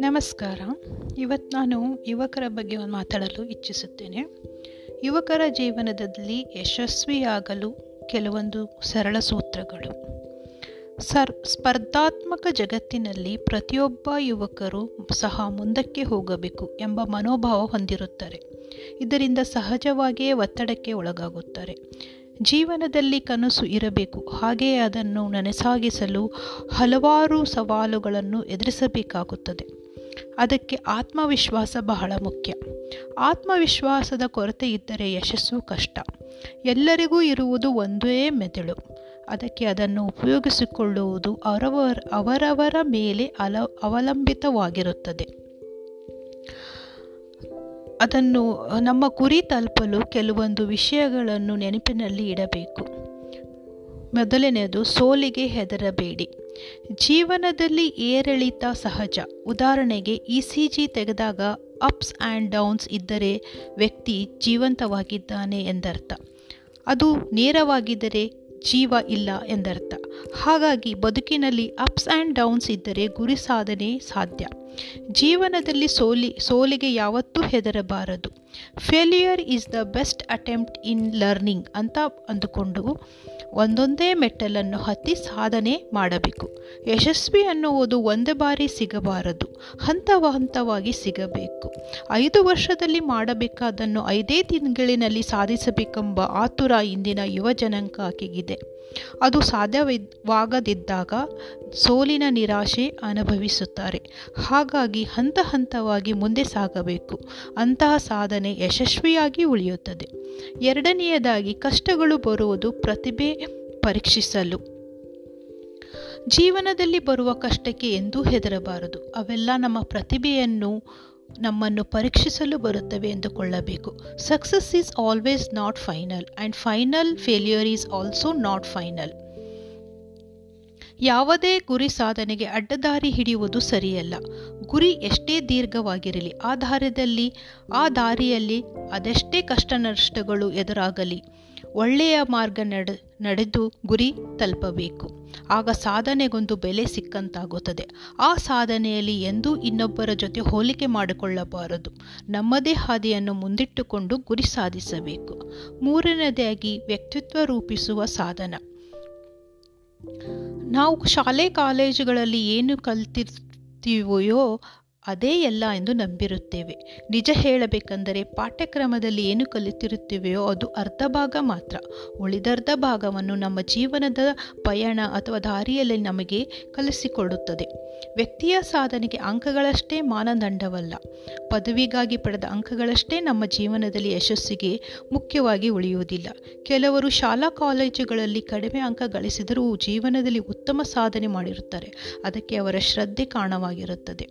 ನಮಸ್ಕಾರ. ಇವತ್ತು ನಾನು ಯುವಕರ ಬಗ್ಗೆ ಒಂದು ಮಾತಾಡಲು ಇಚ್ಛಿಸುತ್ತೇನೆ ಯುವಕರ ಜೀವನದಲ್ಲಿ ಯಶಸ್ವಿಯಾಗಲು ಕೆಲವೊಂದು ಸರಳ ಸೂತ್ರಗಳು. ಸರ್, ಸ್ಪರ್ಧಾತ್ಮಕ ಜಗತ್ತಿನಲ್ಲಿ ಪ್ರತಿಯೊಬ್ಬ ಯುವಕರು ಸಹ ಮುಂದಕ್ಕೆ ಹೋಗಬೇಕು ಎಂಬ ಮನೋಭಾವ ಹೊಂದಿರುತ್ತಾರೆ. ಇದರಿಂದ ಸಹಜವಾಗಿಯೇ ಒತ್ತಡಕ್ಕೆ ಒಳಗಾಗುತ್ತಾರೆ. ಜೀವನದಲ್ಲಿ ಕನಸು ಇರಬೇಕು. ಹಾಗೆಯೇ ಅದನ್ನು ನನಸಾಗಿಸಲು ಹಲವಾರು ಸವಾಲುಗಳನ್ನು ಎದುರಿಸಬೇಕಾಗುತ್ತದೆ. ಅದಕ್ಕೆ ಆತ್ಮವಿಶ್ವಾಸ ಬಹಳ ಮುಖ್ಯ. ಆತ್ಮವಿಶ್ವಾಸದ ಕೊರತೆ ಇದ್ದರೆ ಯಶಸ್ಸು ಕಷ್ಟ. ಎಲ್ಲರಿಗೂ ಇರುವುದು ಒಂದೇ ಮೆದುಳು. ಅದಕ್ಕೆ ಅದನ್ನು ಉಪಯೋಗಿಸಿಕೊಳ್ಳುವುದು ಅವರವರ ಅವರವರ ಮೇಲೆ ಅಲ, ಅವಲಂಬಿತವಾಗಿರುತ್ತದೆ. ಅದನ್ನು, ನಮ್ಮ ಗುರಿ ತಲುಪಲು ಕೆಲವೊಂದು ವಿಷಯಗಳನ್ನು ನೆನಪಿನಲ್ಲಿ ಇಡಬೇಕು. ಮೊದಲನೆಯದು, ಸೋಲಿಗೆ ಹೆದರಬೇಡಿ. ಜೀವನದಲ್ಲಿ ಏರಿಳಿತ ಸಹಜ. ಉದಾಹರಣೆಗೆ, ಇ ಸಿ ಜಿ ತೆಗೆದಾಗ ಅಪ್ಸ್ ಆ್ಯಂಡ್ ಡೌನ್ಸ್ ಇದ್ದರೆ ವ್ಯಕ್ತಿ ಜೀವಂತವಾಗಿದ್ದಾನೆ ಎಂದರ್ಥ. ಅದು ನೇರವಾಗಿದ್ದರೆ ಜೀವ ಇಲ್ಲ ಎಂದರ್ಥ. ಹಾಗಾಗಿ ಬದುಕಿನಲ್ಲಿ ಅಪ್ಸ್ ಆ್ಯಂಡ್ ಡೌನ್ಸ್ ಇದ್ದರೆ ಗುರಿ ಸಾಧನೆ ಸಾಧ್ಯ. ಜೀವನದಲ್ಲಿ ಸೋಲಿ, ಸೋಲಿಗೆ ಯಾವತ್ತೂ ಹೆದರಬಾರದು. Failure is the best attempt in learning ಅಂತ ಅಂದುಕೊಂಡು ಒಂದೊಂದೇ ಮೆಟ್ಟಲನ್ನು ಹತ್ತಿ ಸಾಧನೆ ಮಾಡಬೇಕು. ಯಶಸ್ವಿ ಅನ್ನುವುದು ಒಂದೇ ಬಾರಿ ಸಿಗಬಾರದು. ಹಂತ ಹಂತವಾಗಿ ಸಿಗಬೇಕು. ಐದು ವರ್ಷದಲ್ಲಿ ಮಾಡಬೇಕಾದನ್ನು ಐದೇ ತಿಂಗಳಿನಲ್ಲಿ ಸಾಧಿಸಬೇಕೆಂಬ ಆತುರ ಇಂದಿನ ಯುವ ಅದು ಸಾಧ್ಯವಾಗದಿದ್ದಾಗ ಸೋಲಿನ ನಿರಾಶೆ ಅನುಭವಿಸುತ್ತಾರೆ. ಹಾಗಾಗಿ ಹಂತ ಹಂತವಾಗಿ ಮುಂದೆ ಸಾಗಬೇಕು. ಅಂತಹ ಸಾಧನೆ ಯಶಸ್ವಿಯಾಗಿ ಉಳಿಯುತ್ತದೆ. ಎರಡನೆಯದಾಗಿ ಕಷ್ಟಗಳು ಬರುವುದು ಪ್ರತಿಭೆ ಪರೀಕ್ಷಿಸಲು. ಜೀವನದಲ್ಲಿ ಬರುವ ಕಷ್ಟಕ್ಕೆ ಎಂದೂ ಹೆದರಬಾರದು. ಅವೆಲ್ಲ ನಮ್ಮ ಪ್ರತಿಭೆಯನ್ನು, ನಮ್ಮನ್ನು ಪರೀಕ್ಷಿಸಲು ಬರುತ್ತವೆ ಎಂದುಕೊಳ್ಳಬೇಕು. Success is always not final and final failure is also not final ಯಾವುದೇ ಗುರಿ ಸಾಧನೆಗೆ ಅಡ್ಡದಾರಿ ಹಿಡಿಯುವುದು ಸರಿಯಲ್ಲ. ಗುರಿ ಎಷ್ಟೇ ದೀರ್ಘವಾಗಿರಲಿ ಆ ದಾರಿಯಲ್ಲಿ ಆ ದಾರಿಯಲ್ಲಿ ಅದೆಷ್ಟೇ ಕಷ್ಟ ನಷ್ಟಗಳು ಎದುರಾಗಲಿ, ಒಳ್ಳೆಯ ಮಾರ್ಗ ನಡೆ, ನಡೆದು ಗುರಿ ತಲುಪಬೇಕು. ಆಗ ಸಾಧನೆಗೊಂದು ಬೆಲೆ ಸಿಕ್ಕಂತಾಗುತ್ತದೆ. ಆ ಸಾಧನೆಯಲ್ಲಿ ಎಂದೂ ಇನ್ನೊಬ್ಬರ ಜೊತೆ ಹೋಲಿಕೆ ಮಾಡಿಕೊಳ್ಳಬಾರದು. ನಮ್ಮದೇ ಹಾದಿಯನ್ನು ಮುಂದಿಟ್ಟುಕೊಂಡು ಗುರಿ ಸಾಧಿಸಬೇಕು. ಮೂರನೇದಾಗಿ ವ್ಯಕ್ತಿತ್ವ ರೂಪಿಸುವ ಸಾಧನ. ನಾವು ಶಾಲೆ ಕಾಲೇಜುಗಳಲ್ಲಿ ಏನು ಕಲ್ತಿರ್ತೀವೋ ಅದೇ ಎಲ್ಲ ಎಂದು ನಂಬಿರುತ್ತೇವೆ. ನಿಜ ಹೇಳಬೇಕೆಂದರೆ ಪಾಠ್ಯಕ್ರಮದಲ್ಲಿ ಏನು ಕಲಿತಿರುತ್ತೇವೆಯೋ ಅದು ಅರ್ಧ ಭಾಗ ಮಾತ್ರ. ಉಳಿದರ್ಧ ಭಾಗವನ್ನು ನಮ್ಮ ಜೀವನದ ಪಯಣ ಅಥವಾ ದಾರಿಯಲ್ಲಿ ನಮಗೆ ಕಲಿಸಿಕೊಡುತ್ತದೆ. ವ್ಯಕ್ತಿಯ ಸಾಧನೆಗೆ ಅಂಕಗಳಷ್ಟೇ ಮಾನದಂಡವಲ್ಲ. ಪದವಿಗಾಗಿ ಪಡೆದ ಅಂಕಗಳಷ್ಟೇ ನಮ್ಮ ಜೀವನದಲ್ಲಿ ಯಶಸ್ಸಿಗೆ ಮುಖ್ಯವಾಗಿ ಉಳಿಯುವುದಿಲ್ಲ. ಕೆಲವರು ಶಾಲಾ ಕಾಲೇಜುಗಳಲ್ಲಿ ಕಡಿಮೆ ಅಂಕ ಗಳಿಸಿದರೂ ಜೀವನದಲ್ಲಿ ಉತ್ತಮ ಸಾಧನೆ ಮಾಡಿರುತ್ತಾರೆ. ಅದಕ್ಕೆ ಅವರ ಶ್ರದ್ಧೆ ಕಾರಣವಾಗಿರುತ್ತದೆ.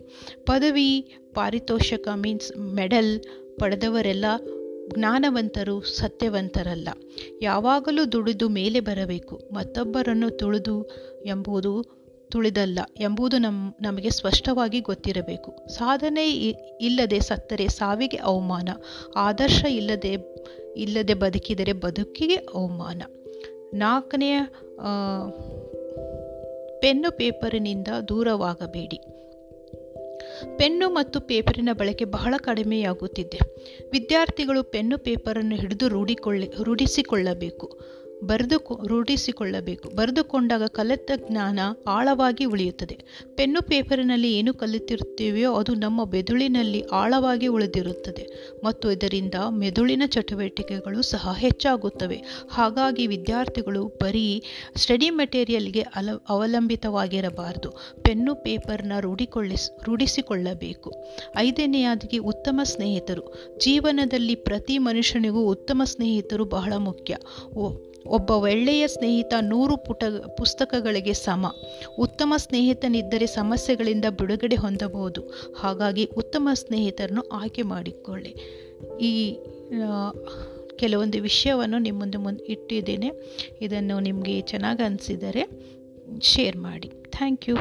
ಪದವಿ ಪಾರಿತೋಷಕ ಮೀನ್ಸ್ ಮೆಡಲ್ ಪಡೆದವರೆಲ್ಲ ಜ್ಞಾನವಂತರು, ಸತ್ಯವಂತರಲ್ಲ. ಯಾವಾಗಲೂ ದುಡಿದು ಮೇಲೆ ಬರಬೇಕು. ಮತ್ತೊಬ್ಬರನ್ನು ತುಳಿದು ಎಂಬುದು ತುಳಿದಲ್ಲ, ಎಂಬುದು ನಮ್, ನಮಗೆ ಸ್ಪಷ್ಟವಾಗಿ ಗೊತ್ತಿರಬೇಕು. ಸಾಧನೆ ಇಲ್ಲದೆ ಸತ್ತರೆ ಸಾವಿಗೆ ಅವಮಾನ. ಆದರ್ಶ ಇಲ್ಲದೆ ಇಲ್ಲದೆ ಬದುಕಿದರೆ ಬದುಕಿಗೆ ಅವಮಾನ. ನಾಲ್ಕನೆಯ ಪೆನ್ನು ಪೇಪರಿನಿಂದ ದೂರವಾಗಬೇಡಿ. ಪೆನ್ನು ಮತ್ತು ಪೇಪರಿನ ಬಳಕೆ ಬಹಳ ಕಡಿಮೆಯಾಗುತ್ತಿದೆ. ವಿದ್ಯಾರ್ಥಿಗಳು ಪೆನ್ನು ಪೇಪರನ್ನು ಹಿಡಿದು ರೂಢಿಕೊಳ್ಳಿ ರೂಢಿಸಿಕೊಳ್ಳಬೇಕು. ಬರೆದು ರೂಢಿಸಿಕೊಳ್ಳಬೇಕು. ಬರೆದುಕೊಂಡಾಗ ಕಲಿತ ಜ್ಞಾನ ಆಳವಾಗಿ ಉಳಿಯುತ್ತದೆ. ಪೆನ್ನು ಪೇಪರಿನಲ್ಲಿ ಏನು ಕಲಿತಿರುತ್ತೇವೆಯೋ ಅದು ನಮ್ಮ ಮೆದುಳಿನಲ್ಲಿ ಆಳವಾಗಿ ಉಳಿದಿರುತ್ತದೆ. ಮತ್ತು ಇದರಿಂದ ಮೆದುಳಿನ ಚಟುವಟಿಕೆಗಳು ಸಹ ಹೆಚ್ಚಾಗುತ್ತವೆ. ಹಾಗಾಗಿ ವಿದ್ಯಾರ್ಥಿಗಳು ಬರೀ ಸ್ಟಡಿ ಮೆಟೀರಿಯಲ್ಗೆ ಅಲ, ಅವಲಂಬಿತವಾಗಿರಬಾರದು. ಪೆನ್ನು ಪೇಪರ್ನ ರೂಢಿಕೊಳ್ಳಿಸ್, ರೂಢಿಸಿಕೊಳ್ಳಬೇಕು. ಐದನೆಯದಾಗಿ ಉತ್ತಮ ಸ್ನೇಹಿತರು. ಜೀವನದಲ್ಲಿ ಪ್ರತಿ ಮನುಷ್ಯನಿಗೂ ಉತ್ತಮ ಸ್ನೇಹಿತರು ಬಹಳ ಮುಖ್ಯ. ಓ ಒಬ್ಬ ಒಳ್ಳೆಯ ಸ್ನೇಹಿತ ನೂರು ಪುಟ ಪುಸ್ತಕಗಳಿಗೆ ಸಮ. ಉತ್ತಮ ಸ್ನೇಹಿತನಿದ್ದರೆ ಸಮಸ್ಯೆಗಳಿಂದ ಬಿಡುಗಡೆ ಹೊಂದಬಹುದು. ಹಾಗಾಗಿ ಉತ್ತಮ ಸ್ನೇಹಿತರನ್ನು ಆಯ್ಕೆ ಮಾಡಿಕೊಳ್ಳಿ. ಈ ಕೆಲವೊಂದು ವಿಷಯವನ್ನು ನಿಮ್ಮ ಮುಂದೆ ಮುಂದೆ ಇಟ್ಟಿದ್ದೇನೆ. ಇದನ್ನು ನಿಮಗೆ ಚೆನ್ನಾಗಿ ಅನಿಸಿದರೆ ಶೇರ್ ಮಾಡಿ. Thank you.